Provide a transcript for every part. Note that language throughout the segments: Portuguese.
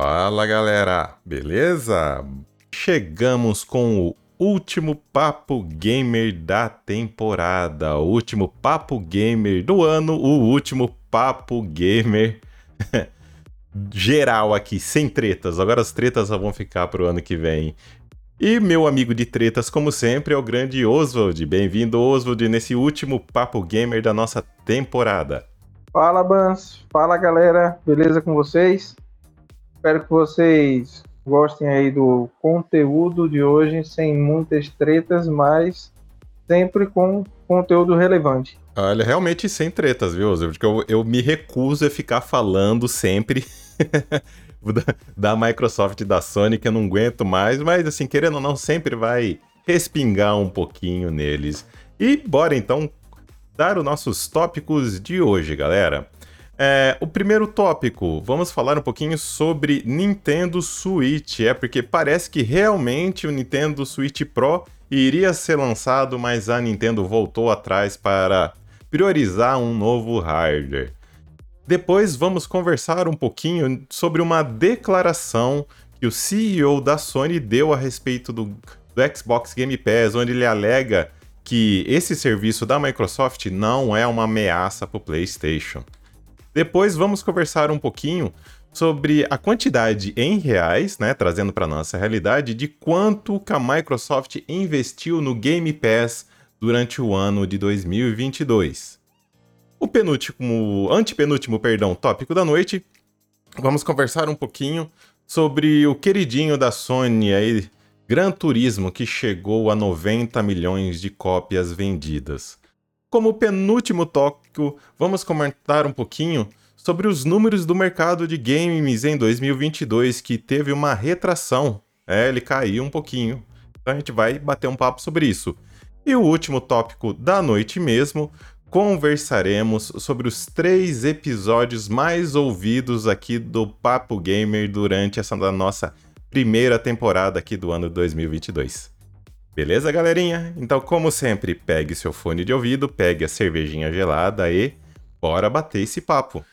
Fala galera, beleza? Chegamos com o último Papo Gamer da temporada, o último Papo Gamer do ano, o último Papo Gamer geral aqui, sem tretas. Agora as tretas vão ficar pro ano que vem. E meu amigo de tretas, como sempre, é o grande Oswald. Bem-vindo, Oswald, nesse último Papo Gamer da nossa temporada. Fala, Bans. Fala, galera. Beleza com vocês? Espero que vocês gostem aí do conteúdo de hoje, sem muitas tretas, mas sempre com conteúdo relevante. Olha, realmente sem tretas, viu, Oswald? Porque eu, eu me recuso a ficar falando sempre da Microsoft e da Sony, que eu não aguento mais, mas assim, querendo ou não, sempre vai respingar um pouquinho neles. E bora então dar os nossos tópicos de hoje, galera. É, o primeiro tópico, vamos falar um pouquinho sobre Nintendo Switch. É porque parece que realmente o Nintendo Switch Pro iria ser lançado, mas a Nintendo voltou atrás para priorizar um novo hardware. Depois vamos conversar um pouquinho sobre uma declaração que o CEO da Sony deu a respeito do, do Xbox Game Pass, onde ele alega que esse serviço da Microsoft não é uma ameaça para o PlayStation. Depois vamos conversar um pouquinho sobre a quantidade em reais, né, trazendo para nossa realidade, de quanto que a Microsoft investiu no Game Pass durante o ano de 2022. O penúltimo, antepenúltimo, perdão, tópico da noite, vamos conversar um pouquinho sobre o queridinho da Sony aí, Gran Turismo, que chegou a 90 milhões de cópias vendidas. Como penúltimo tópico, vamos comentar um pouquinho sobre os números do mercado de games em 2022, que teve uma retração. É, ele caiu um pouquinho. Então a gente vai bater um papo sobre isso. E o último tópico da noite mesmo, conversaremos sobre os três episódios mais ouvidos aqui do Papo Gamer durante essa nossa primeira temporada aqui do ano 2022. Beleza, galerinha? Então, como sempre, pegue seu fone de ouvido, pegue a cervejinha gelada e bora bater esse papo.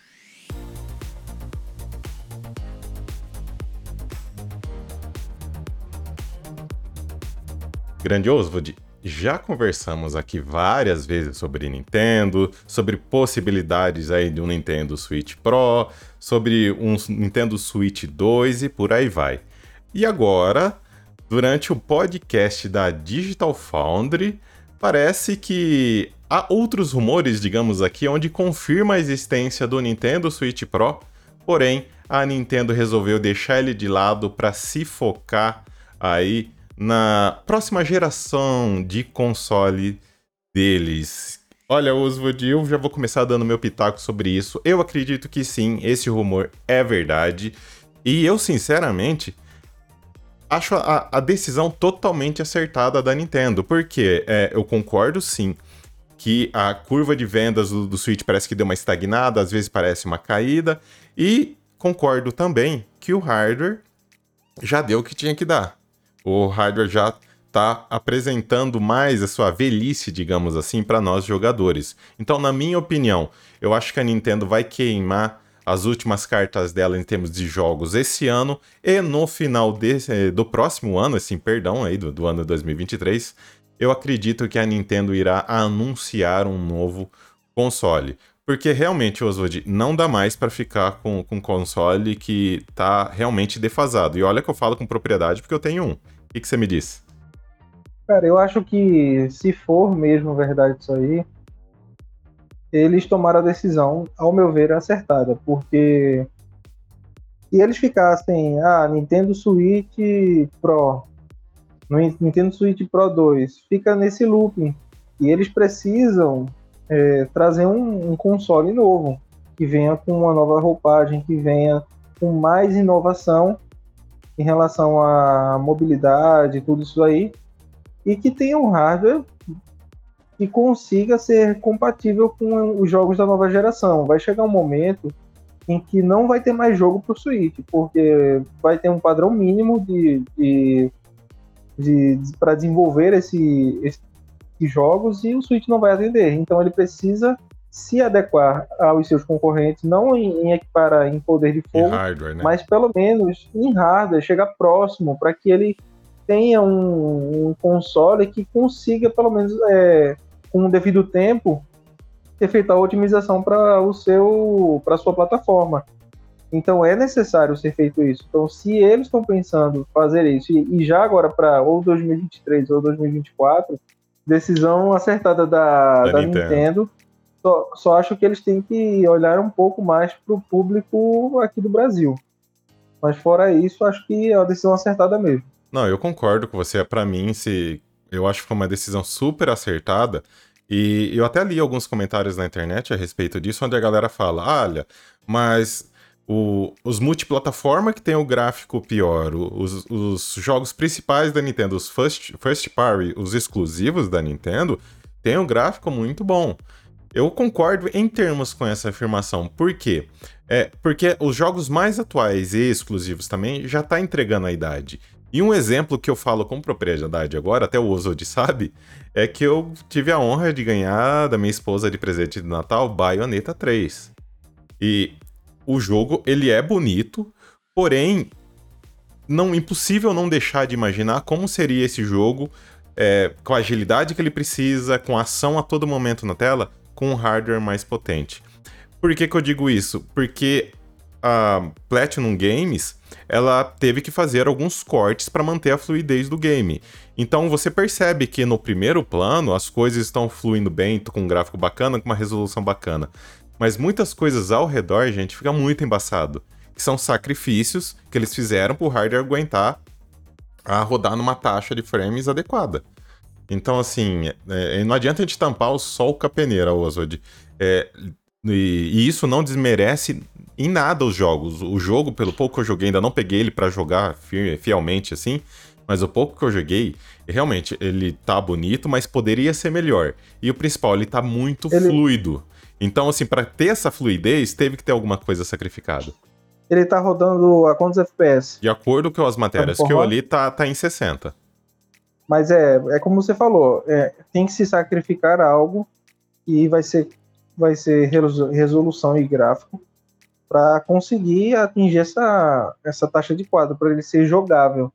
Grandioso, já conversamos aqui várias vezes sobre Nintendo, sobre possibilidades aí de um Nintendo Switch Pro, sobre um Nintendo Switch 2 e por aí vai. E agora, durante o podcast da Digital Foundry, parece que há outros rumores, digamos aqui, onde confirma a existência do Nintendo Switch Pro, porém a Nintendo resolveu deixar ele de lado para se focar aí na próxima geração de console deles. Olha, Oswald, eu já vou começar dando meu pitaco sobre isso. Eu acredito que sim, esse rumor é verdade. E eu, sinceramente, acho a, a decisão totalmente acertada da Nintendo. Porque é, eu concordo sim que a curva de vendas do, do Switch parece que deu uma estagnada, às vezes parece uma caída. E concordo também que o hardware já deu o que tinha que dar o hardware já está apresentando mais a sua velhice, digamos assim, para nós jogadores. Então, na minha opinião, eu acho que a Nintendo vai queimar as últimas cartas dela em termos de jogos esse ano e no final desse, eh, do próximo ano, assim, perdão, aí do, do ano 2023, eu acredito que a Nintendo irá anunciar um novo console. Porque realmente, Oswald, não dá mais para ficar com, com console que tá realmente defasado. E olha que eu falo com propriedade porque eu tenho um que, que você me diz? Cara, eu acho que se for mesmo verdade isso aí, eles tomaram a decisão, ao meu ver, acertada, porque se eles ficassem, ah, Nintendo Switch Pro, no Nintendo Switch Pro 2, fica nesse looping, e eles precisam é, trazer um, um console novo, que venha com uma nova roupagem, que venha com mais inovação em relação à mobilidade, tudo isso aí, e que tenha um hardware que consiga ser compatível com os jogos da nova geração. Vai chegar um momento em que não vai ter mais jogo para o Switch, porque vai ter um padrão mínimo de, de, de, de para desenvolver esse, esses jogos e o Switch não vai atender. Então ele precisa se adequar aos seus concorrentes, não em, em equiparar em poder de fogo, hardware, né? mas pelo menos em hardware, chegar próximo para que ele tenha um, um, console que consiga, pelo menos é, com o devido tempo, ter feito a otimização para o seu para sua plataforma. Então é necessário ser feito isso. Então, se eles estão pensando fazer isso e, e já agora para ou 2023 ou 2024, decisão acertada da, da, da Nintendo. Nintendo. Só, só acho que eles têm que olhar um pouco mais para o público aqui do Brasil. Mas fora isso, acho que é uma decisão acertada mesmo. Não, eu concordo com você. Para mim, se eu acho que foi uma decisão super acertada. E eu até li alguns comentários na internet a respeito disso, onde a galera fala: olha, mas o, os multiplataforma que tem o gráfico pior, os, os jogos principais da Nintendo, os first, first party, os exclusivos da Nintendo, tem um gráfico muito bom. Eu concordo em termos com essa afirmação. Por quê? É, porque os jogos mais atuais e exclusivos também já tá entregando a idade. E um exemplo que eu falo com propriedade agora, até o Oswald sabe, é que eu tive a honra de ganhar da minha esposa de presente de Natal Bayonetta 3. E o jogo, ele é bonito, porém, não impossível não deixar de imaginar como seria esse jogo é, com a agilidade que ele precisa, com ação a todo momento na tela, com um hardware mais potente. Por que, que eu digo isso? Porque a Platinum Games ela teve que fazer alguns cortes para manter a fluidez do game. Então você percebe que no primeiro plano as coisas estão fluindo bem, com um gráfico bacana, com uma resolução bacana. Mas muitas coisas ao redor, gente, fica muito embaçado. Que são sacrifícios que eles fizeram para o hardware aguentar a rodar numa taxa de frames adequada. Então, assim, é, não adianta a gente tampar o sol com a peneira, Oswald. É, e, e, isso não desmerece em nada os jogos. O jogo, pelo pouco que eu joguei, ainda não peguei ele para jogar fielmente assim, mas o pouco que eu joguei, realmente, ele tá bonito, mas poderia ser melhor. E o principal, ele tá muito ele... fluido. Então, assim, para ter essa fluidez, teve que ter alguma coisa sacrificada. Ele tá rodando a quantos FPS? De acordo com as matérias que eu li, tá, tá em 60. Mas é, é como você falou, é, tem que se sacrificar algo e vai ser, vai ser resolução e gráfico para conseguir atingir essa, essa taxa de quadro, para ele ser jogável.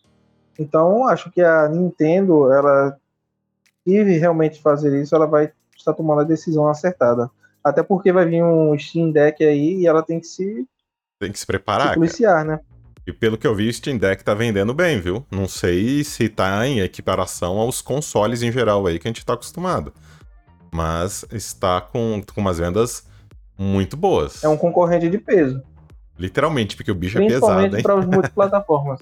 Então, acho que a Nintendo, ela, se realmente fazer isso, ela vai estar tomando a decisão acertada. Até porque vai vir um Steam Deck aí e ela tem que se. Tem que se preparar. Se policiar, né? E pelo que eu vi, o Steam Deck tá vendendo bem, viu? Não sei se tá em equiparação aos consoles em geral aí que a gente tá acostumado. Mas está com, com umas vendas muito boas. É um concorrente de peso. Literalmente, porque o bicho é pesado, hein? para os multiplataformas.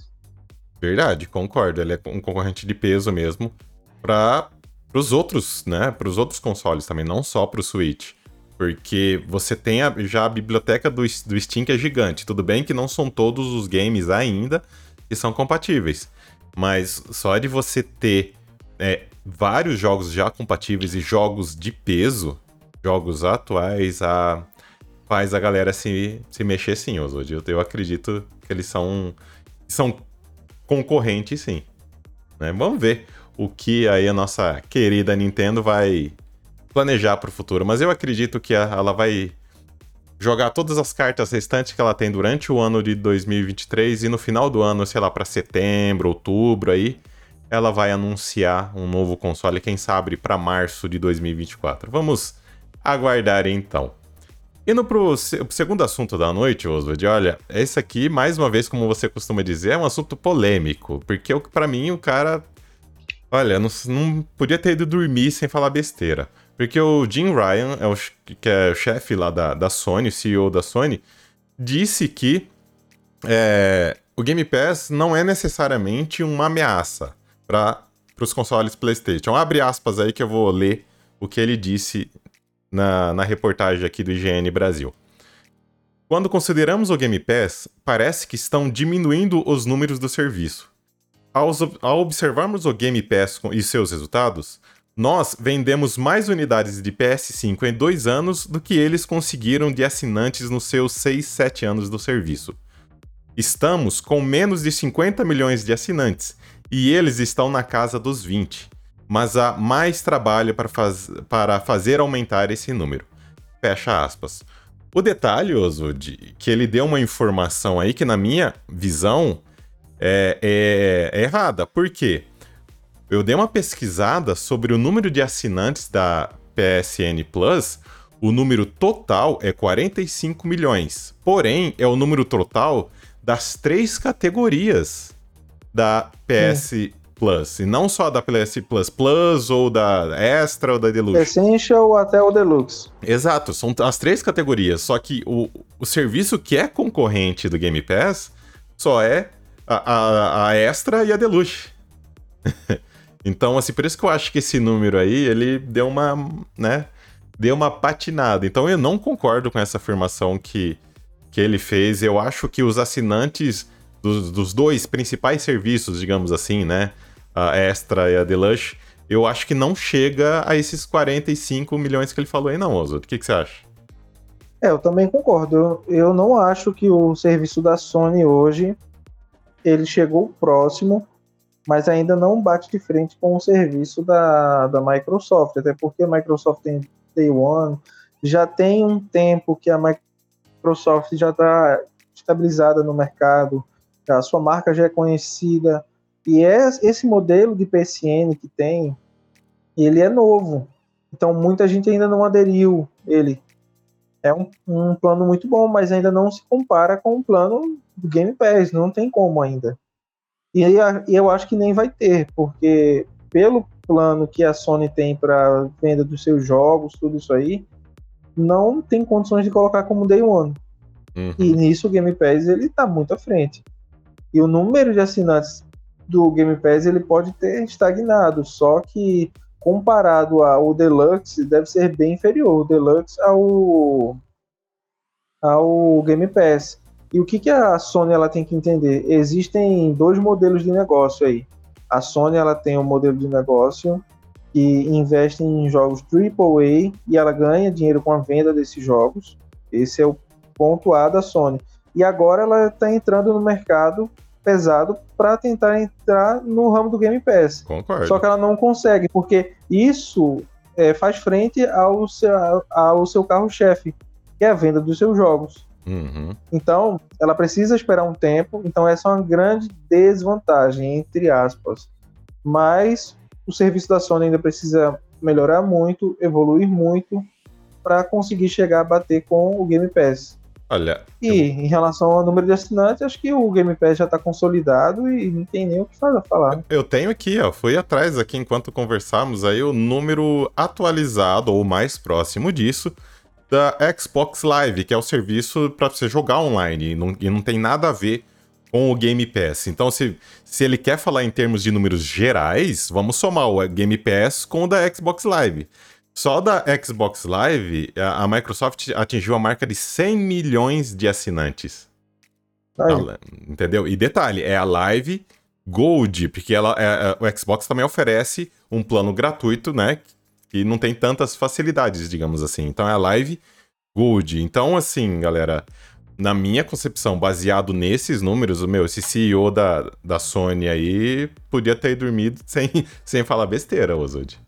Verdade, concordo. Ele é um concorrente de peso mesmo para os outros, né? Para os outros consoles também, não só para o Switch. Porque você tem a, já a biblioteca do, do Steam que é gigante. Tudo bem que não são todos os games ainda que são compatíveis. Mas só de você ter é, vários jogos já compatíveis e jogos de peso, jogos atuais, a, faz a galera se, se mexer sim, Oswald. Eu, acredito que eles são, são concorrentes sim. Né? Vamos ver o que aí a nossa querida Nintendo vai planejar para o futuro, mas eu acredito que ela vai jogar todas as cartas restantes que ela tem durante o ano de 2023 e no final do ano, sei lá, para setembro, outubro aí, ela vai anunciar um novo console, quem sabe para março de 2024. Vamos aguardar então. Indo pro segundo assunto da noite, Oswald, olha, esse aqui, mais uma vez, como você costuma dizer, é um assunto polêmico, porque para mim o cara, olha, não, não podia ter ido dormir sem falar besteira. Porque o Jim Ryan, é o, que é o chefe lá da, da Sony, CEO da Sony, disse que é, o Game Pass não é necessariamente uma ameaça para os consoles PlayStation. Abre aspas aí que eu vou ler o que ele disse na, na reportagem aqui do IGN Brasil. Quando consideramos o Game Pass, parece que estão diminuindo os números do serviço. Ao, ao observarmos o Game Pass e seus resultados, nós vendemos mais unidades de PS5 em dois anos do que eles conseguiram de assinantes nos seus 6, 7 anos do serviço. Estamos com menos de 50 milhões de assinantes e eles estão na casa dos 20, mas há mais trabalho para, faz para fazer aumentar esse número. Fecha aspas. O detalhe, Oso, de que ele deu uma informação aí que, na minha visão, é, é, é errada. Por quê? Eu dei uma pesquisada sobre o número de assinantes da PSN Plus. O número total é 45 milhões. Porém, é o número total das três categorias da PS. Plus. E não só da PS Plus Plus, ou da Extra, ou da Deluxe. Essential até o Deluxe. Exato, são as três categorias. Só que o, o serviço que é concorrente do Game Pass só é a, a, a Extra e a Deluxe. então, assim, por isso que eu acho que esse número aí, ele deu uma, né, deu uma patinada. Então eu não concordo com essa afirmação que, que ele fez. Eu acho que os assinantes dos, dos dois principais serviços, digamos assim, né, a Extra e a Deluxe, eu acho que não chega a esses 45 milhões que ele falou aí, não, Oswald. O que, que você acha? É, eu também concordo. Eu, não acho que o serviço da Sony hoje ele chegou próximo, mas ainda não bate de frente com o serviço da, da Microsoft, até porque a Microsoft tem Day One, já tem um tempo que a Microsoft já está estabilizada no mercado, a sua marca já é conhecida, e é esse modelo de PSN que tem, ele é novo. Então muita gente ainda não aderiu ele. É um, um plano muito bom, mas ainda não se compara com o plano do Game Pass, não tem como ainda. E eu acho que nem vai ter, porque pelo plano que a Sony tem para venda dos seus jogos, tudo isso aí, não tem condições de colocar como Day One. Uhum. E nisso o Game Pass ele está muito à frente. E o número de assinantes do Game Pass ele pode ter estagnado, só que comparado ao Deluxe deve ser bem inferior, o Deluxe ao ao Game Pass. E o que, que a Sony ela tem que entender? Existem dois modelos de negócio aí. A Sony ela tem um modelo de negócio que investe em jogos AAA e ela ganha dinheiro com a venda desses jogos. Esse é o ponto A da Sony. E agora ela está entrando no mercado pesado para tentar entrar no ramo do Game Pass. Concordo. Só que ela não consegue, porque isso é, faz frente ao seu, ao seu carro-chefe, que é a venda dos seus jogos. Uhum. Então, ela precisa esperar um tempo, então essa é uma grande desvantagem, entre aspas. Mas o serviço da Sony ainda precisa melhorar muito, evoluir muito, para conseguir chegar a bater com o Game Pass. Olha. E eu... em relação ao número de assinantes, acho que o Game Pass já está consolidado e não tem nem o que falar. Eu tenho aqui, ó, fui atrás aqui enquanto conversamos aí o número atualizado ou mais próximo disso da Xbox Live, que é o serviço para você jogar online e não, e não tem nada a ver com o Game Pass. Então, se, se ele quer falar em termos de números gerais, vamos somar o Game Pass com o da Xbox Live. Só da Xbox Live, a, a Microsoft atingiu a marca de 100 milhões de assinantes. entendeu? E detalhe, é a Live Gold, porque ela, é, é, o Xbox também oferece um plano gratuito, né? Que não tem tantas facilidades, digamos assim. Então é a Live Gold. Então, assim, galera, na minha concepção, baseado nesses números, o meu, esse CEO da, da Sony aí podia ter dormido sem, sem falar besteira, Oswald.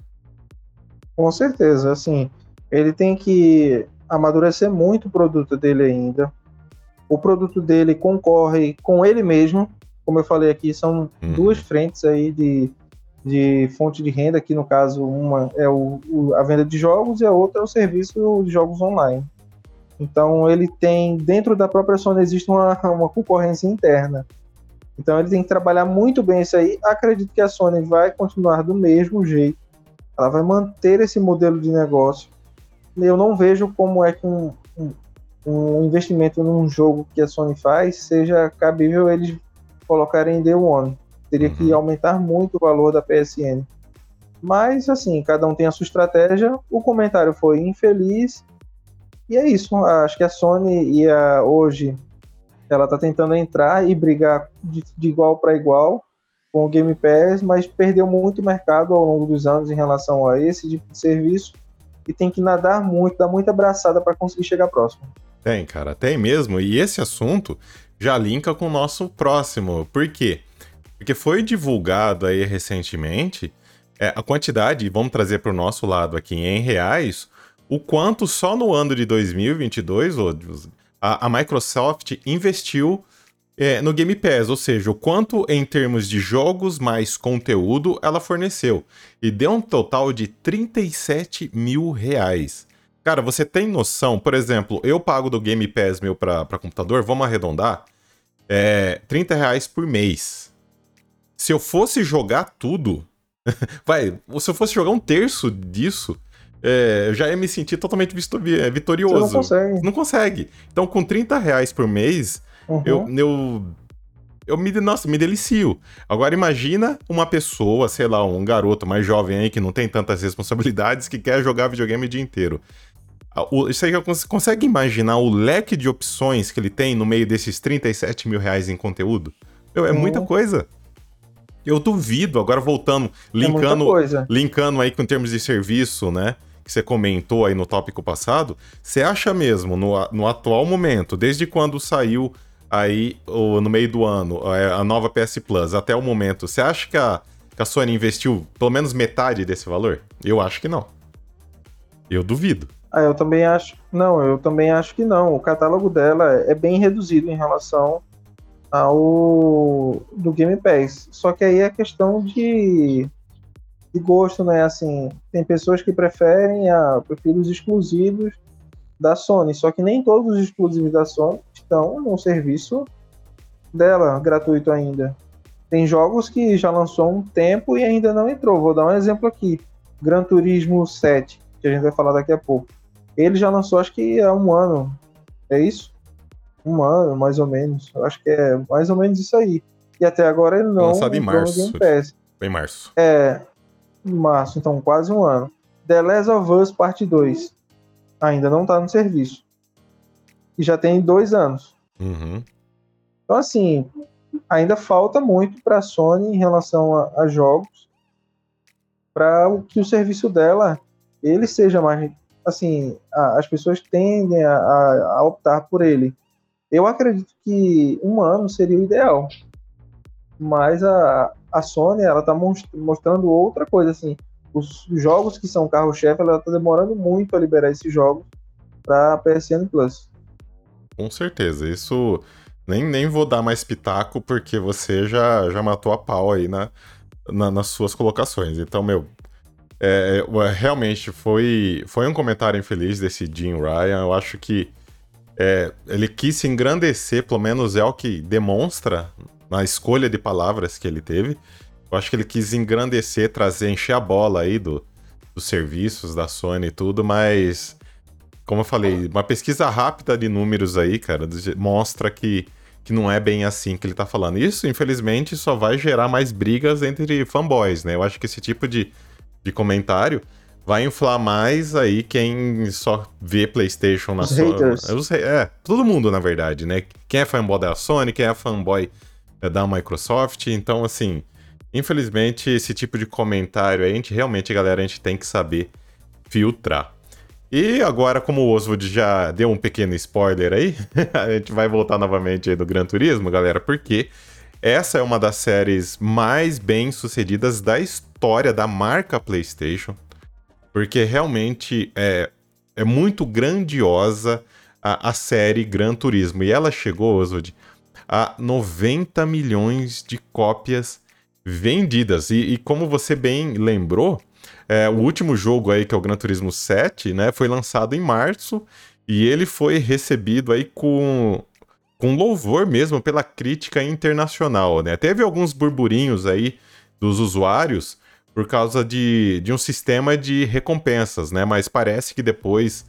Com certeza, assim, ele tem que amadurecer muito o produto dele ainda. O produto dele concorre com ele mesmo, como eu falei aqui, são uhum. duas frentes aí de, de fonte de renda, que no caso uma é o, o, a venda de jogos e a outra é o serviço de jogos online. Então ele tem, dentro da própria Sony existe uma, uma concorrência interna. Então ele tem que trabalhar muito bem isso aí. Acredito que a Sony vai continuar do mesmo jeito ela vai manter esse modelo de negócio. Eu não vejo como é que um, um, um investimento num jogo que a Sony faz seja cabível eles colocarem em Day One. Teria uhum. que aumentar muito o valor da PSN. Mas, assim, cada um tem a sua estratégia. O comentário foi infeliz. E é isso. Acho que a Sony ia hoje. Ela está tentando entrar e brigar de, de igual para igual com o Game Pass, mas perdeu muito mercado ao longo dos anos em relação a esse tipo de serviço e tem que nadar muito, dar muita abraçada para conseguir chegar próximo. Tem, cara, tem mesmo. E esse assunto já linka com o nosso próximo. Por quê? Porque foi divulgado aí recentemente é, a quantidade, vamos trazer para o nosso lado aqui em reais, o quanto só no ano de 2022 a, a Microsoft investiu é, no Game Pass, ou seja, o quanto em termos de jogos mais conteúdo ela forneceu. E deu um total de 37 mil reais. Cara, você tem noção, por exemplo, eu pago do Game Pass meu para computador, vamos arredondar, é 30 reais por mês. Se eu fosse jogar tudo, vai, se eu fosse jogar um terço disso, é, eu já ia me sentir totalmente vitorioso. Você não consegue. Não consegue. Então, com 30 reais por mês, Uhum. Eu, eu, eu me, nossa, me delicio. Agora imagina uma pessoa, sei lá, um garoto mais jovem aí que não tem tantas responsabilidades que quer jogar videogame o dia inteiro. Você consegue imaginar o leque de opções que ele tem no meio desses 37 mil reais em conteúdo? Meu, é uhum. muita coisa. Eu duvido, agora voltando, é linkando, é linkando aí com termos de serviço, né? Que você comentou aí no tópico passado. Você acha mesmo, no, no atual momento, desde quando saiu aí no meio do ano, é, a nova PS Plus, até o momento, você acha que a, que a Sony investiu pelo menos metade desse valor? Eu acho que não. Eu duvido. Ah, eu também acho. Não, eu também acho que não. O catálogo dela é bem reduzido em relação ao do Game Pass. Só que aí é questão de, de gosto, né? Assim, tem pessoas que preferem a preferem os exclusivos da Sony, só que nem todos os exclusivos da Sony estão no serviço dela, gratuito ainda. Tem jogos que já lançou um tempo e ainda não entrou. Vou dar um exemplo aqui. Gran Turismo 7, que a gente vai falar daqui a pouco. Ele já lançou acho que há um ano. É isso? Um ano, mais ou menos. Eu acho que é mais ou menos isso aí. E até agora ele não Lançado em março. Em março. É, em março, então quase um ano. The Last of Us Parte 2. Ainda não tá no serviço e já tem dois anos. Uhum. Então, assim, ainda falta muito para a Sony em relação a, a jogos, para que o serviço dela ele seja mais. Assim, a, as pessoas tendem a, a, optar por ele. Eu acredito que um ano seria o ideal. Mas a, a Sony, ela tá mostrando outra coisa, assim. Os jogos que são carro-chefe, ela tá demorando muito a liberar esses jogos para PSN Plus. Com certeza. Isso nem, nem vou dar mais pitaco, porque você já, já matou a pau aí na, na nas suas colocações. Então, meu, é, é, realmente foi, foi um comentário infeliz desse Jim Ryan. Eu acho que é, ele quis se engrandecer, pelo menos é o que demonstra na escolha de palavras que ele teve. Eu acho que ele quis engrandecer, trazer, encher a bola aí do, dos serviços da Sony e tudo, mas como eu falei, uma pesquisa rápida de números aí, cara, mostra que, que não é bem assim que ele tá falando. Isso, infelizmente, só vai gerar mais brigas entre fanboys, né? Eu acho que esse tipo de, de comentário vai inflar mais aí quem só vê PlayStation na sua. É, todo mundo, na verdade, né? Quem é fanboy da Sony, quem é fanboy é, da Microsoft. Então, assim, infelizmente, esse tipo de comentário aí, a gente realmente, galera, a gente tem que saber filtrar. E agora, como o Oswald já deu um pequeno spoiler aí, a gente vai voltar novamente aí do Gran Turismo, galera, porque essa é uma das séries mais bem sucedidas da história da marca PlayStation, porque realmente é, é muito grandiosa a, a série Gran Turismo. E ela chegou, Oswald, a 90 milhões de cópias vendidas. E, e como você bem lembrou, é, o último jogo aí, que é o Gran Turismo 7, né, foi lançado em março e ele foi recebido aí com, com louvor mesmo pela crítica internacional, né? Teve alguns burburinhos aí dos usuários por causa de, de um sistema de recompensas, né? Mas parece que depois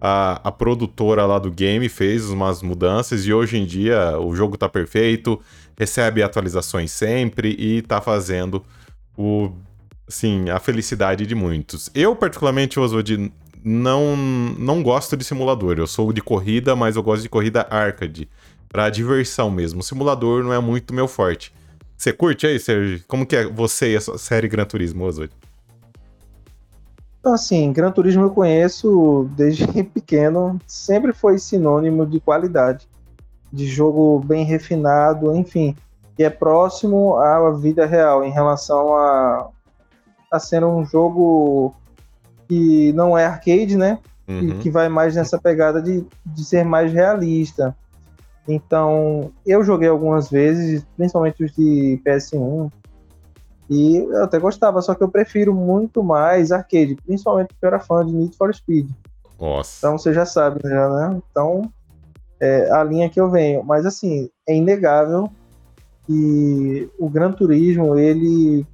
a, a produtora lá do game fez umas mudanças e hoje em dia o jogo tá perfeito, recebe atualizações sempre e tá fazendo o sim, a felicidade de muitos. Eu, particularmente, Oswald, não, não gosto de simulador. Eu sou de corrida, mas eu gosto de corrida arcade. Pra diversão mesmo. Simulador não é muito meu forte. Você curte aí, Sérgio? Como que é você e a sua série Gran Turismo, Oswald? Então, assim, Gran Turismo eu conheço desde pequeno. Sempre foi sinônimo de qualidade. De jogo bem refinado, enfim. E é próximo à vida real em relação a tá sendo um jogo que não é arcade, né? uhum. que vai mais nessa pegada de, de ser mais realista. Então, eu joguei algumas vezes, principalmente os de PS1, e eu até gostava, só que eu prefiro muito mais arcade, principalmente porque eu era fã de Need for Speed. Nossa. Então você já sabe, né? Então, é a linha que eu venho. Mas assim, é inegável que o Gran Turismo, ele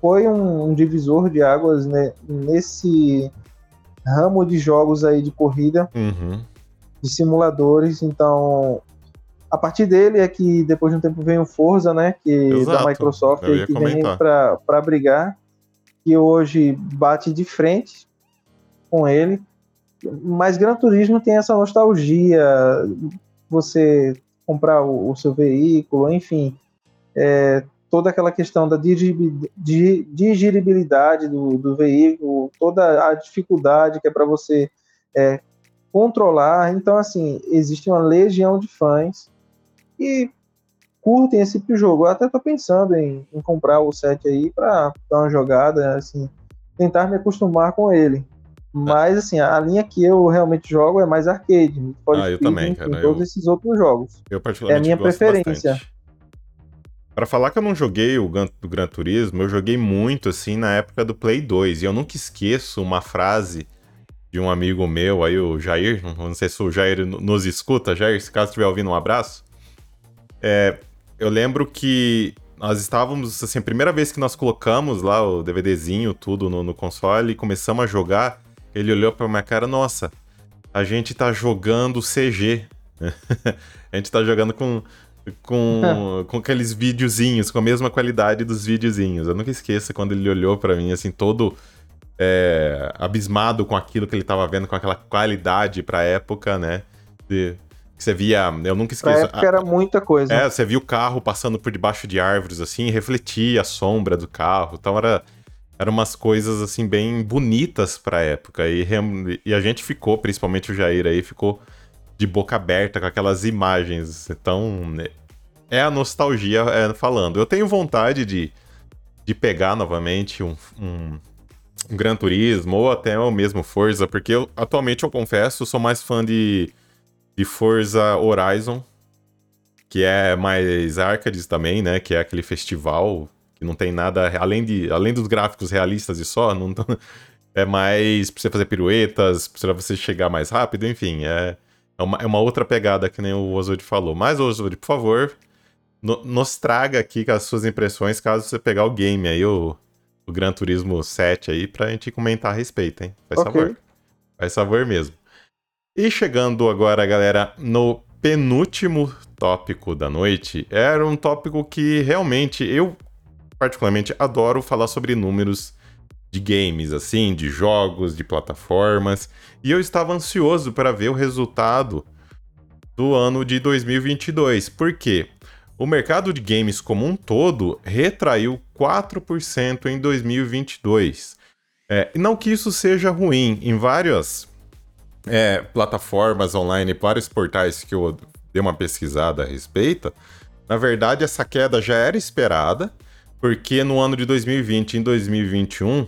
foi um, um divisor de águas né, nesse ramo de jogos aí de corrida, uhum. de simuladores. Então, a partir dele é que depois de um tempo vem o Forza, né? Que Exato. da Microsoft que vem para brigar, que hoje bate de frente com ele. Mas Gran Turismo tem essa nostalgia, você comprar o, o seu veículo, enfim, é, toda aquela questão da digeribilidade do, do veículo, toda a dificuldade que é para você é, controlar. Então, assim, existe uma legião de fãs e curtem esse tipo jogo. Eu até estou pensando em, em, comprar o set aí para dar uma jogada, assim, tentar me acostumar com ele. Mas, assim, a linha que eu realmente jogo é mais arcade. Pode ah, eu também, cara. Todos eu... esses outros jogos. Eu particularmente É a minha preferência. Bastante. Para falar que eu não joguei o Gran, do Gran Turismo, eu joguei muito, assim, na época do Play 2. E eu nunca esqueço uma frase de um amigo meu, aí o Jair, não sei se o Jair nos escuta, Jair, se caso estiver ouvindo, um abraço. É, eu lembro que nós estávamos, assim, a primeira vez que nós colocamos lá o DVDzinho, tudo no, no console e começamos a jogar, ele olhou pra minha cara, nossa, a gente tá jogando CG. a gente tá jogando com, com, com aqueles videozinhos, com a mesma qualidade dos videozinhos. Eu nunca esqueço quando ele olhou para mim, assim, todo é, abismado com aquilo que ele tava vendo, com aquela qualidade pra época, né? De, que você via, eu nunca esqueço. Pra época era muita coisa. É, você via o carro passando por debaixo de árvores, assim, refletia a sombra do carro. Então era, era umas coisas, assim, bem bonitas pra época. E, e a gente ficou, principalmente o Jair aí, ficou de boca aberta com aquelas imagens. Então, é a nostalgia é, falando. Eu tenho vontade de, de pegar novamente um, um, um Gran Turismo ou até o mesmo Forza, porque eu, atualmente eu confesso, sou mais fã de de Forza Horizon, que é mais arcades também, né? Que é aquele festival que não tem nada além de além dos gráficos realistas e só, não é mais pra você fazer piruetas, pra você chegar mais rápido, enfim, é, é, uma, é uma outra pegada que nem o Ozod falou. Mas, Ozod, por favor, no, nos traga aqui as suas impressões caso você pegar o game aí, o, o Gran Turismo 7 aí, pra gente comentar a respeito, hein? Faz okay. favor. Faz favor mesmo. E chegando agora, galera, no penúltimo tópico da noite, era um tópico que realmente eu particularmente adoro falar sobre números de games, assim, de jogos, de plataformas, e eu estava ansioso para ver o resultado do ano de 2022. Por quê? O mercado de games como um todo retraiu 4% em 2022. É, não que isso seja ruim, em várias é, plataformas online, vários portais que eu dei uma pesquisada a respeito, na verdade essa queda já era esperada, porque no ano de 2020 e em 2021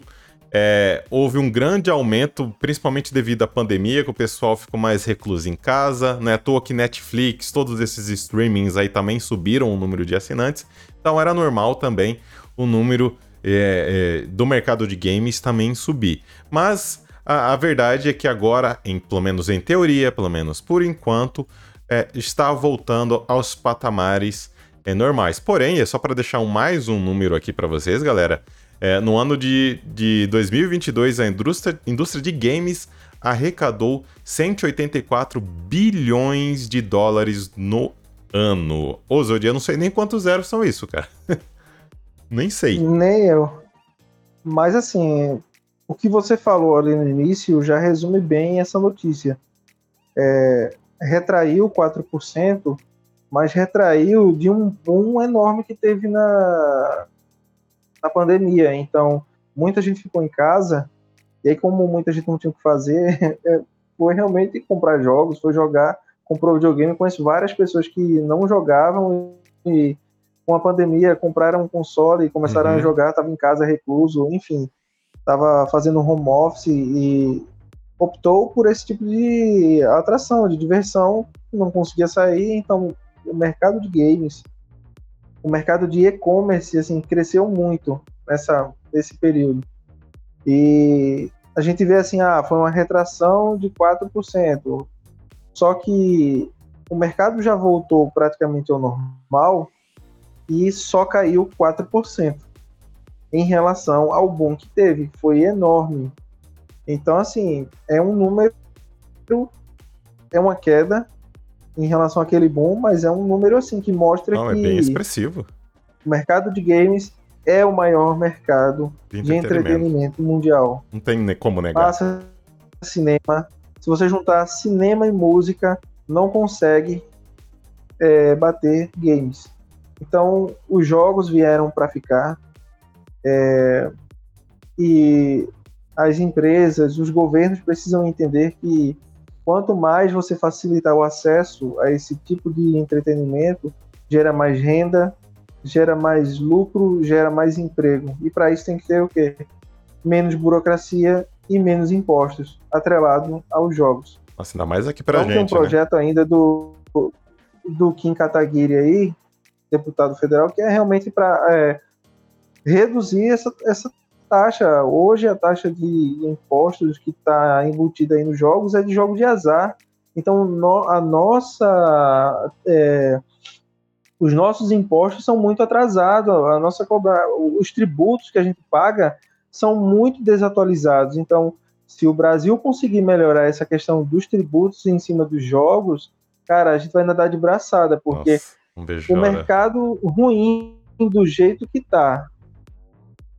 é, houve um grande aumento, principalmente devido à pandemia, que o pessoal ficou mais recluso em casa, não é à toa que Netflix, todos esses streamings aí também subiram o número de assinantes, então era normal também o número é, é, do mercado de games também subir. Mas a, a verdade é que agora, em, pelo menos em teoria, pelo menos por enquanto, é, está voltando aos patamares é, normais. Porém, é só para deixar mais um número aqui para vocês, galera. É, no ano de, de 2022, a indústria, indústria de games arrecadou 184 bilhões de dólares no ano. Ô, Zodi, eu não sei nem quantos zeros são isso, cara. nem sei. Nem eu. Mas assim, o que você falou ali no início já resume bem essa notícia. É, retraiu 4%, mas retraiu de um boom enorme que teve na, na pandemia. Então, muita gente ficou em casa, e aí, como muita gente não tinha o que fazer, é, foi realmente comprar jogos, foi jogar, comprou videogame. conheço várias pessoas que não jogavam e com a pandemia compraram um console e começaram uhum. a jogar, estava em casa recluso, enfim estava fazendo home office e optou por esse tipo de atração, de diversão, não conseguia sair, então o mercado de games, o mercado de e-commerce, assim, cresceu muito nessa, nesse período. E a gente vê assim, ah, foi uma retração de 4%. Só que o mercado já voltou praticamente ao normal e só caiu 4% em relação ao boom que teve. Foi enorme. Então, assim, é um número, é uma queda em relação àquele boom, mas é um número assim que mostra Não, que é bem expressivo. o mercado de games é o maior mercado De de entretenimento mundial. Não tem como negar. Passa cinema. Se você juntar cinema e música, não consegue é, bater games. Então, os jogos vieram para ficar. é, e as empresas, os governos precisam entender que quanto mais você facilitar o acesso a esse tipo de entretenimento, gera mais renda, gera mais lucro, gera mais emprego. E para isso tem que ter o quê? Menos burocracia e menos impostos, atrelado aos jogos. Nossa, ainda mais aqui pra então tem um gente, né? projeto ainda do, do Kim Kataguiri aí, deputado federal, que é realmente para reduzir essa, essa taxa. Hoje a taxa de impostos que está embutida aí nos jogos é de jogo de azar. Então no- a nossa é, os nossos impostos são muito atrasados, a nossa cobra, os tributos que a gente paga são muito desatualizados. Então, se o Brasil conseguir melhorar essa questão dos tributos em cima dos jogos, cara, a gente vai nadar de braçada, porque Nossa, vejo o mercado ruim do jeito que tá,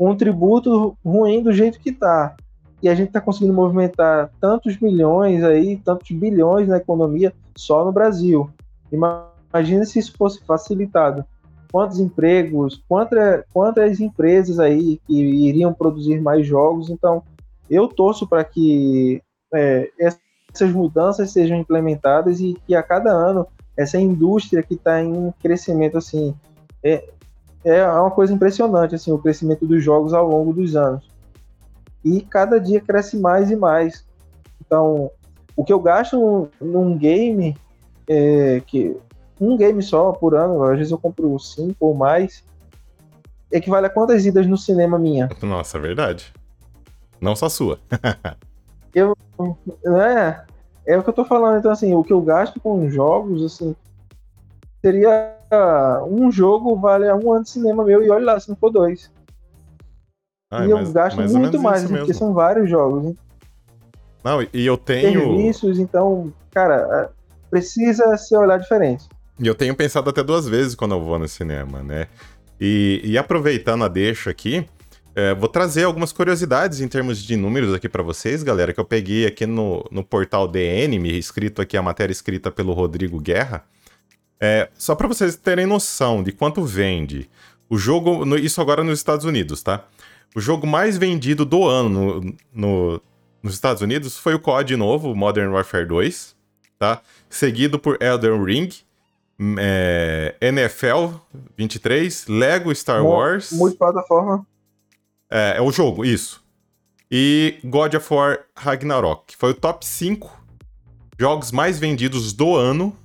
um tributo ruim do jeito que tá, e a gente está conseguindo movimentar tantos milhões aí, tantos bilhões na economia só no Brasil. Ima- Imagina se isso fosse facilitado. Quantos empregos, quantas, quantas empresas aí que iriam produzir mais jogos. Então, eu torço para que é, essas mudanças sejam implementadas e que a cada ano essa indústria que está em um crescimento assim é, é uma coisa impressionante assim o crescimento dos jogos ao longo dos anos e cada dia cresce mais e mais então o que eu gasto num game é que um game só por ano às vezes eu compro cinco ou mais equivale a quantas idas no cinema minha Nossa, é verdade. Não só sua. é, é o que eu tô falando. Então, assim, o que eu gasto com jogos, assim, seria um jogo vale um ano de cinema meu e olha lá, se não for dois. Ai, e eu mais- gasto mais muito mais, porque mesmo. são vários jogos. hein? Não, e eu tenho. Serviços, então, cara, é, precisa se olhar diferente. E eu tenho pensado até duas vezes quando eu vou no cinema, né? E, e aproveitando a deixa aqui, é, vou trazer algumas curiosidades em termos de números aqui pra vocês, galera, que eu peguei aqui no, no portal DN, me escrito aqui a matéria escrita pelo Rodrigo Guerra. É, só pra vocês terem noção de quanto vende. O jogo, no- isso agora nos Estados Unidos, tá? O jogo mais vendido do ano no- no- nos Estados Unidos foi o COD novo, Modern Warfare 2, tá? Seguido por Elden Ring, hum, é, NFL 23, Lego Star Wars. Multiplataforma. É, é o jogo, isso. E God of War Ragnarok. Foi o top 5 jogos mais vendidos do ano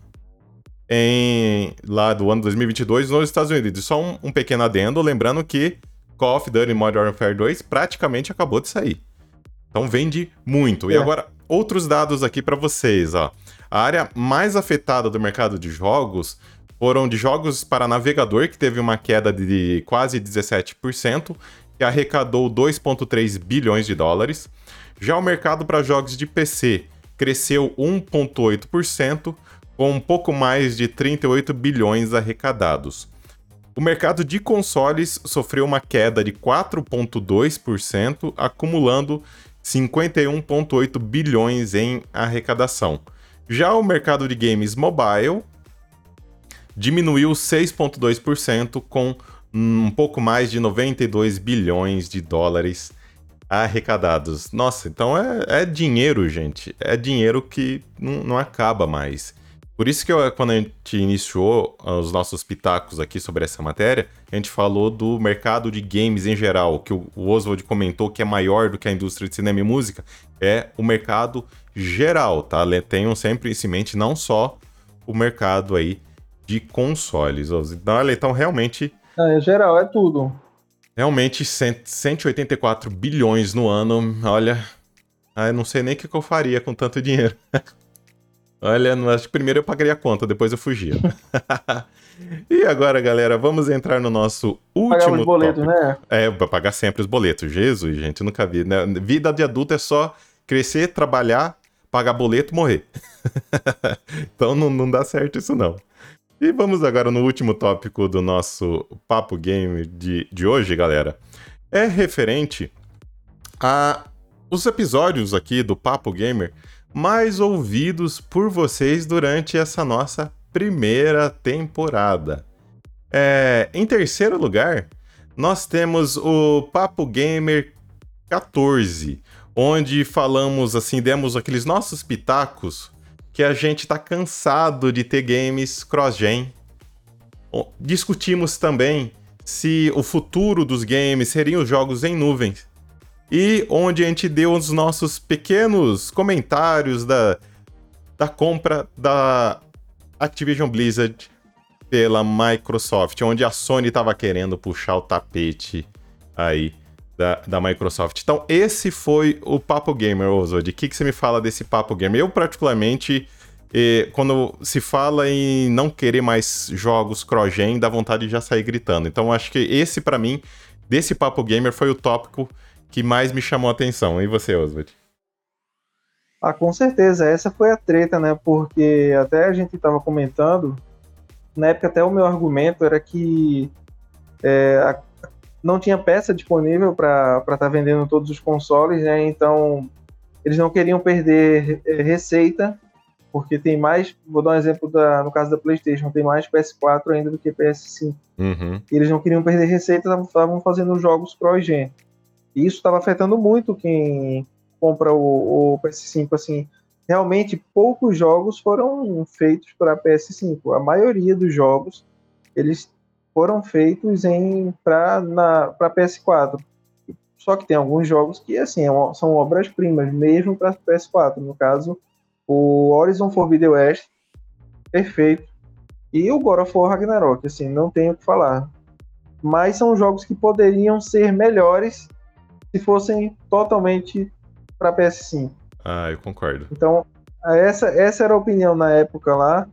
em lá do ano 2022 nos Estados Unidos. E só um, um pequeno adendo, lembrando que Call of Duty Modern Warfare 2 praticamente acabou de sair. Então vende muito. E É. agora, outros dados aqui para vocês, ó. A área mais afetada do mercado de jogos foram de jogos para navegador, que teve uma queda de quase 17%, que arrecadou 2,3 bilhões de dólares. Já o mercado para jogos de PC cresceu 1,8%, com um pouco mais de 38 bilhões arrecadados. O mercado de consoles sofreu uma queda de 4,2%, acumulando 51,8 bilhões em arrecadação. Já o mercado de games mobile diminuiu 6,2%, com um pouco mais de 92 bilhões de dólares arrecadados. Nossa, então é, é dinheiro, gente. É dinheiro que não, não acaba mais. Por isso que eu, quando a gente iniciou os nossos pitacos aqui sobre essa matéria, a gente falou do mercado de games em geral, que o Oswald comentou que é maior do que a indústria de cinema e música, é o mercado geral, tá? Tenham sempre isso em mente, não só o mercado aí de consoles. Então, então realmente... É, geral, é tudo. Realmente, 184 bilhões no ano, olha... Ah, eu não sei nem o que eu faria com tanto dinheiro. Olha, acho que primeiro eu pagaria a conta, depois eu fugia. e agora, galera, vamos entrar no nosso último Pagar os boletos, tópico. né? É, pagar sempre os boletos. Jesus, gente, nunca vi. Né? Vida de adulto é só crescer, trabalhar, pagar boleto, morrer. então não, não dá certo isso não. E vamos agora no último tópico do nosso Papo Game de, de hoje, galera. É referente a os episódios aqui do Papo Gamer mais ouvidos por vocês durante essa nossa primeira temporada. É, em terceiro lugar, nós temos o Papo Gamer 14, onde falamos assim, demos aqueles nossos pitacos que a gente tá cansado de ter games cross-gen. Discutimos também se o futuro dos games seriam os jogos em nuvens e onde a gente deu os nossos pequenos comentários da, da compra da Activision Blizzard pela Microsoft, onde a Sony estava querendo puxar o tapete aí da, da Microsoft. Então, esse foi o Papo Gamer, Oswald. O que, que você me fala desse Papo Gamer? Eu, particularmente, eh, quando se fala em não querer mais jogos cross-gen, dá vontade de já sair gritando. Então, acho que esse, para mim, desse Papo Gamer, foi o tópico que mais me chamou a atenção. E você, Oswald? Ah, com certeza. Essa foi a treta, né? Porque até a gente estava comentando, na época até o meu argumento era que é, a, não tinha peça disponível para estar tá vendendo todos os consoles, né? Então eles não queriam perder é, receita, porque tem mais. Vou dar um exemplo da, no caso da PlayStation, tem mais PS4 ainda do que PS5. Uhum. Eles não queriam perder receita, estavam fazendo jogos pro-gen. E isso estava afetando muito quem compra o, o, PS5. Assim, realmente poucos jogos foram feitos para PS5. A maioria dos jogos eles foram feitos em para PS4. Só que tem alguns jogos que assim é são obras-primas, mesmo para PS4. No caso, o Horizon Forbidden West, perfeito. E o God of War Ragnarok, assim, não tenho o que falar. Mas são jogos que poderiam ser melhores se fossem totalmente para PS5. Ah, eu concordo. Então, essa, essa era a opinião na época lá,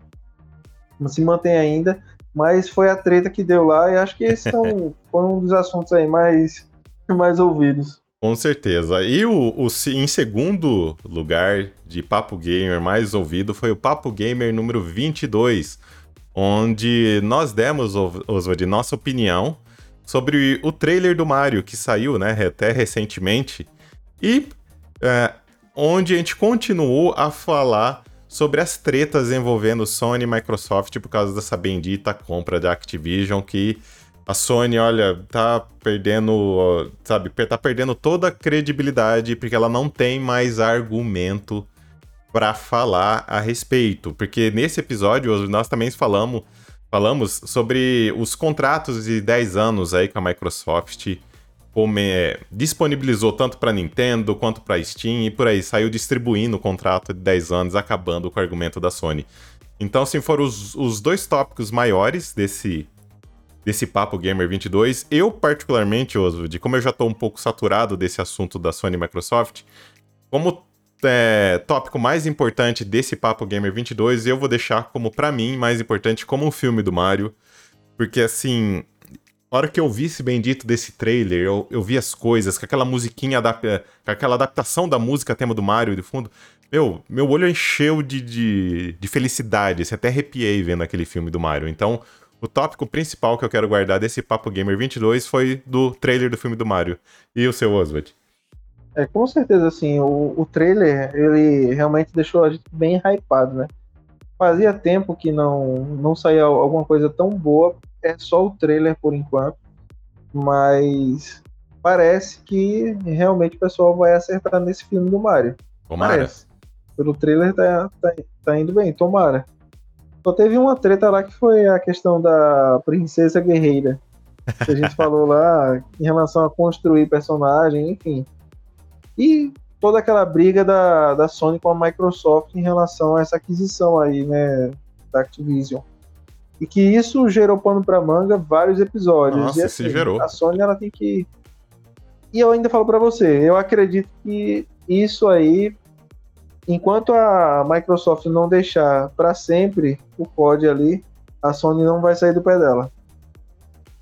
se mantém ainda, mas foi a treta que deu lá e acho que esse são, foi um dos assuntos aí mais, mais ouvidos. Com certeza. E o, o, em segundo lugar de Papo Gamer mais ouvido foi o Papo Gamer número 22, onde nós demos, Oswald, nossa opinião sobre o trailer do Mario que saiu, né, até recentemente, e é, onde a gente continuou a falar sobre as tretas envolvendo Sony e Microsoft por causa dessa bendita compra da Activision que a Sony, olha, tá perdendo, sabe, tá perdendo toda a credibilidade porque ela não tem mais argumento para falar a respeito. Porque nesse episódio nós também falamos falamos sobre os contratos de 10 anos aí que a Microsoft é, disponibilizou tanto para Nintendo quanto para Steam e por aí saiu distribuindo o contrato de 10 anos, acabando com o argumento da Sony. Então, assim, foram os, os dois tópicos maiores desse, desse Papo Gamer 22. Eu, particularmente, Oswald, como eu já estou um pouco saturado desse assunto da Sony e Microsoft, como é, tópico mais importante desse Papo Gamer 22, eu vou deixar como, para mim, mais importante como um filme do Mario. Porque, assim, a hora que eu vi esse bendito desse trailer, eu, eu vi as coisas, com aquela musiquinha, com aquela adaptação da música tema do Mario de fundo, meu, meu olho encheu de, de, de felicidade, assim, até arrepiei vendo aquele filme do Mario. Então, o tópico principal que eu quero guardar desse Papo Gamer 22 foi do trailer do filme do Mario. E o seu, Oswald? É, com certeza, assim, o, o trailer, ele realmente deixou a gente bem hypado, né? Fazia tempo que não, não saía alguma coisa tão boa, é só o trailer por enquanto, mas parece que realmente o pessoal vai acertar nesse filme do Mario. Tomara. Parece. Pelo trailer tá, tá, tá indo bem, tomara. Só teve uma treta lá que foi a questão da princesa guerreira. Que a gente falou lá em relação a construir personagem, enfim. E toda aquela briga da, da Sony com a Microsoft em relação a essa aquisição aí, né, da Activision. E que isso gerou pano para manga vários episódios. Nossa, e, assim, se gerou. A Sony ela tem que e eu ainda falo para você, eu acredito que isso aí enquanto a Microsoft não deixar para sempre o COD ali, a Sony não vai sair do pé dela.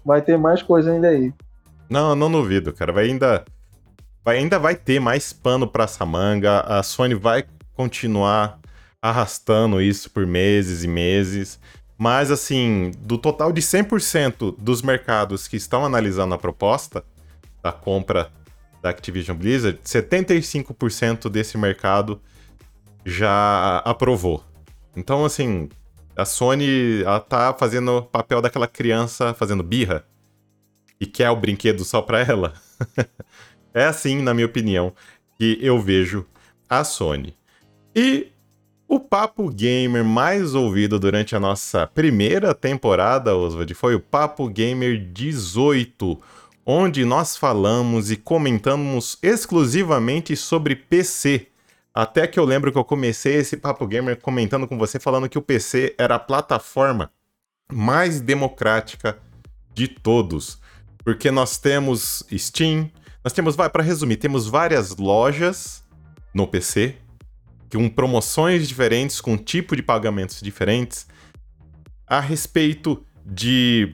Vai ter mais coisa ainda aí. Não, não duvido, cara. Vai ainda vai, ainda vai ter mais pano para essa manga. A Sony vai continuar arrastando isso por meses e meses. Mas, assim, do total de 100% dos mercados que estão analisando a proposta da compra da Activision Blizzard, 75% desse mercado já aprovou. Então, assim, a Sony, ela tá fazendo o papel daquela criança fazendo birra e quer o brinquedo só pra ela. é assim, na minha opinião, que eu vejo a Sony. E o papo gamer mais ouvido durante a nossa primeira temporada, Oswald, foi o Papo Gamer 18, onde nós falamos e comentamos exclusivamente sobre PC. Até que eu lembro que eu comecei esse Papo Gamer comentando com você, falando que o PC era a plataforma mais democrática de todos. Porque nós temos Steam, nós temos, vai, para resumir, temos várias lojas no PC, com promoções diferentes, com tipo de pagamentos diferentes. A respeito de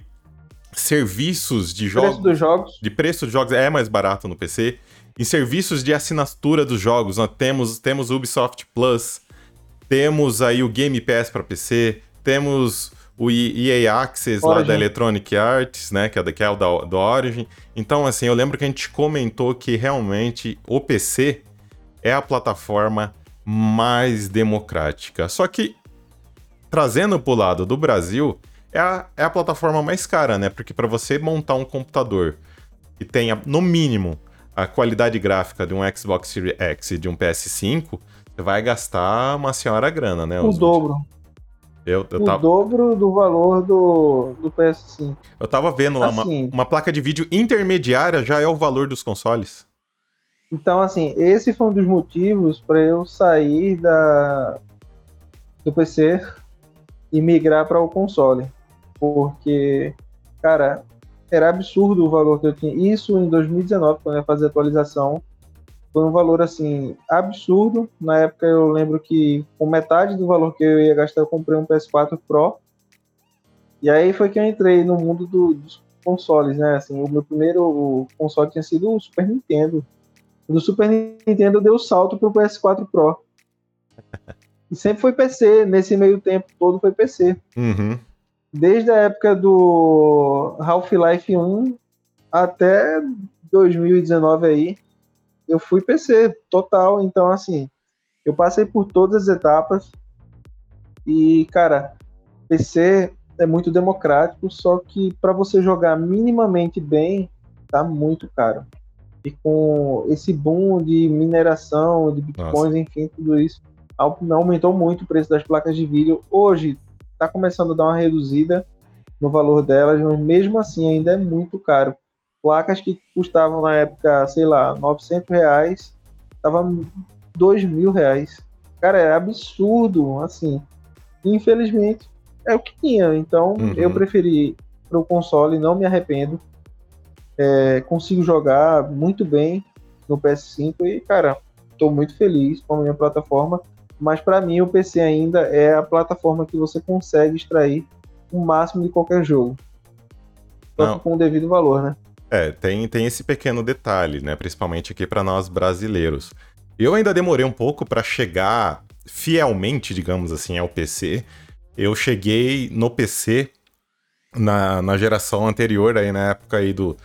serviços de jogos. Preço dos jogos. De preço de jogos é mais barato no PC. Em serviços de assinatura dos jogos, nós temos, temos Ubisoft Plus, temos aí o Game Pass para PC, temos o EA Access Origin. lá da Electronic Arts, né, que é, que é o da, do Origin. Então, assim, eu lembro que a gente comentou que realmente o PC é a plataforma mais democrática. Só que, trazendo para o lado do Brasil, é a, é a plataforma mais cara, né? Porque para você montar um computador que tenha, no mínimo, a qualidade gráfica de um Xbox Series X e de um PS5, você vai gastar uma senhora grana, né? O dobro. Eu, eu o tava... dobro do valor do, do PS5. Eu tava vendo lá, assim, uma, uma placa de vídeo intermediária já é o valor dos consoles. Então, assim, esse foi um dos motivos para eu sair da, do PC e migrar para o console. Porque, cara, era absurdo o valor que eu tinha. Isso em 2019, quando eu ia fazer a atualização, foi um valor assim absurdo. Na época eu lembro que com metade do valor que eu ia gastar, eu comprei um PS4 Pro. E aí foi que eu entrei no mundo do, dos consoles, né? Assim, o meu primeiro console tinha sido o Super Nintendo. Do Super Nintendo deu salto pro PS4 Pro. E sempre foi PC, nesse meio tempo todo foi PC. Uhum desde a época do Half-Life 1 até 2019 aí, eu fui PC total, então assim, eu passei por todas as etapas e, cara, PC é muito democrático, só que para você jogar minimamente bem, tá muito caro. E com esse boom de mineração, de bitcoins, Nossa. enfim, tudo isso, aumentou muito o preço das placas de vídeo. Hoje está começando a dar uma reduzida no valor delas, mas mesmo assim ainda é muito caro. Placas que custavam na época, sei lá, 900 reais, estavam 2 mil reais. Cara, é absurdo, assim. Infelizmente, é o que tinha. Então, uhum. eu preferi para o console, não me arrependo. É, consigo jogar muito bem no PS5 e, cara, estou muito feliz com a minha plataforma mas para mim o PC ainda é a plataforma que você consegue extrair o máximo de qualquer jogo. Só com o devido valor, né? É, tem, tem esse pequeno detalhe, né? Principalmente aqui para nós brasileiros. Eu ainda demorei um pouco para chegar fielmente, digamos assim, ao PC. Eu cheguei no PC na, na geração anterior, aí na época aí do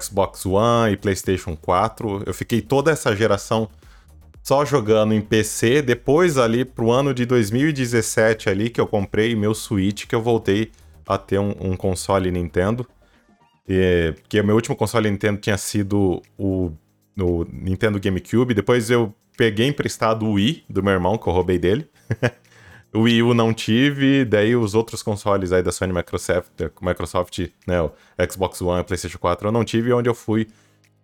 Xbox One e PlayStation 4. Eu fiquei toda essa geração só jogando em PC. Depois, ali pro ano de 2017, ali que eu comprei meu Switch, que eu voltei a ter um, um console Nintendo. E, porque o meu último console Nintendo tinha sido o, o Nintendo GameCube. Depois eu peguei emprestado o Wii do meu irmão, que eu roubei dele. O Wii U não tive, daí os outros consoles aí da Sony Microsoft, Microsoft, né, o Xbox One, PlayStation 4, eu não tive, onde eu fui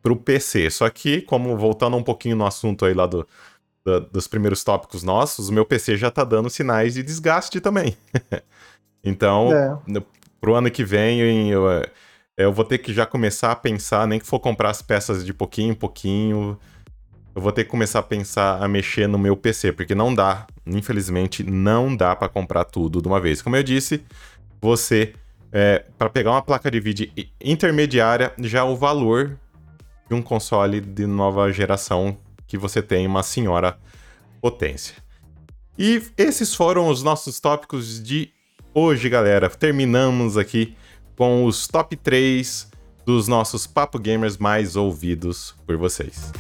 pro PC. Só que, como voltando um pouquinho no assunto aí lá do, do dos primeiros tópicos nossos, o meu PC já tá dando sinais de desgaste também. então, é. pro ano que vem, eu, eu vou ter que já começar a pensar, nem que for comprar as peças de pouquinho em pouquinho, eu vou ter que começar a pensar a mexer no meu PC, porque não dá, infelizmente, não dá para comprar tudo de uma vez. Como eu disse, você, é, para pegar uma placa de vídeo intermediária, já o valor de um console de nova geração que você tem uma senhora potência. E esses foram os nossos tópicos de hoje, galera. Terminamos aqui com os top 3 dos nossos Papo Gamers mais ouvidos por vocês.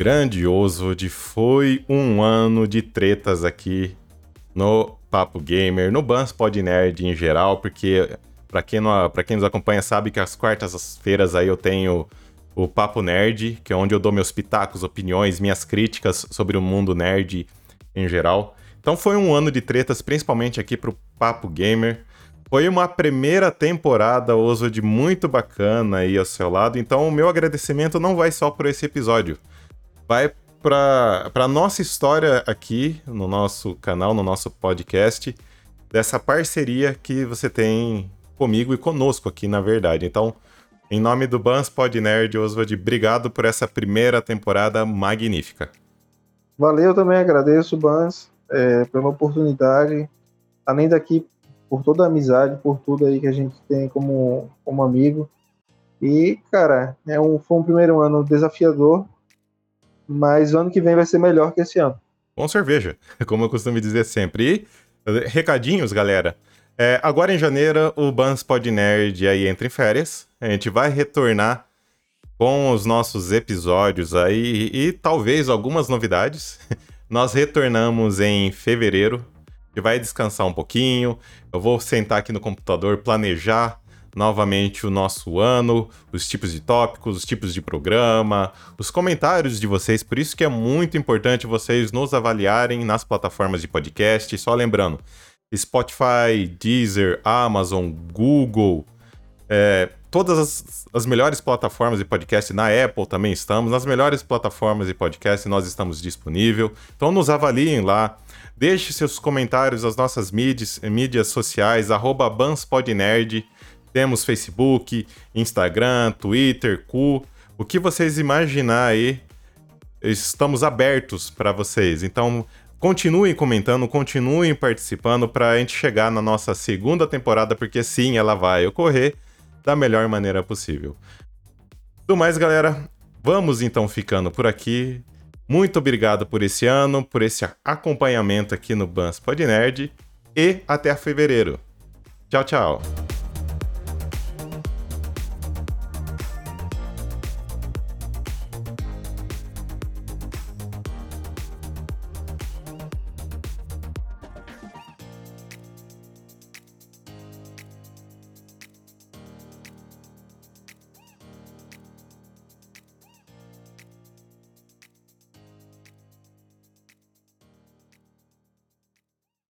grandioso de foi um ano de tretas aqui no Papo Gamer, no Bans Pod Nerd em geral, porque para quem, quem nos acompanha sabe que às quartas-feiras aí eu tenho o Papo Nerd, que é onde eu dou meus pitacos, opiniões, minhas críticas sobre o mundo nerd em geral. Então foi um ano de tretas, principalmente aqui pro Papo Gamer. Foi uma primeira temporada, Oswald, muito bacana aí ao seu lado. Então o meu agradecimento não vai só por esse episódio vai para a nossa história aqui no nosso canal, no nosso podcast, dessa parceria que você tem comigo e conosco aqui, na verdade. Então, em nome do Bans Pod Nerd, Oswald, obrigado por essa primeira temporada magnífica. Valeu, também agradeço, Bans, é, pela oportunidade. Além daqui, por toda a amizade, por tudo aí que a gente tem como, como amigo. E, cara, é um, foi um primeiro ano desafiador, mas o ano que vem vai ser melhor que esse ano. Com cerveja, como eu costumo dizer sempre. E recadinhos, galera. É, agora em janeiro, o Bans Pod Nerd aí entra em férias. A gente vai retornar com os nossos episódios aí e, e talvez algumas novidades. Nós retornamos em fevereiro. E vai descansar um pouquinho. Eu vou sentar aqui no computador, planejar novamente o nosso ano, os tipos de tópicos, os tipos de programa, os comentários de vocês. Por isso que é muito importante vocês nos avaliarem nas plataformas de podcast. Só lembrando, Spotify, Deezer, Amazon, Google, é, todas as, as, melhores plataformas de podcast, na Apple também estamos, nas melhores plataformas de podcast nós estamos disponível. Então nos avaliem lá. Deixe seus comentários nas nossas mídias, mídias sociais, arroba banspodnerd. Temos Facebook, Instagram, Twitter, Cu. O que vocês imaginar aí, estamos abertos para vocês. Então, continuem comentando, continuem participando para a gente chegar na nossa segunda temporada, porque sim, ela vai ocorrer da melhor maneira possível. Do mais, galera, vamos então ficando por aqui. Muito obrigado por esse ano, por esse acompanhamento aqui no Bans Pod Nerd e até fevereiro. Tchau, tchau.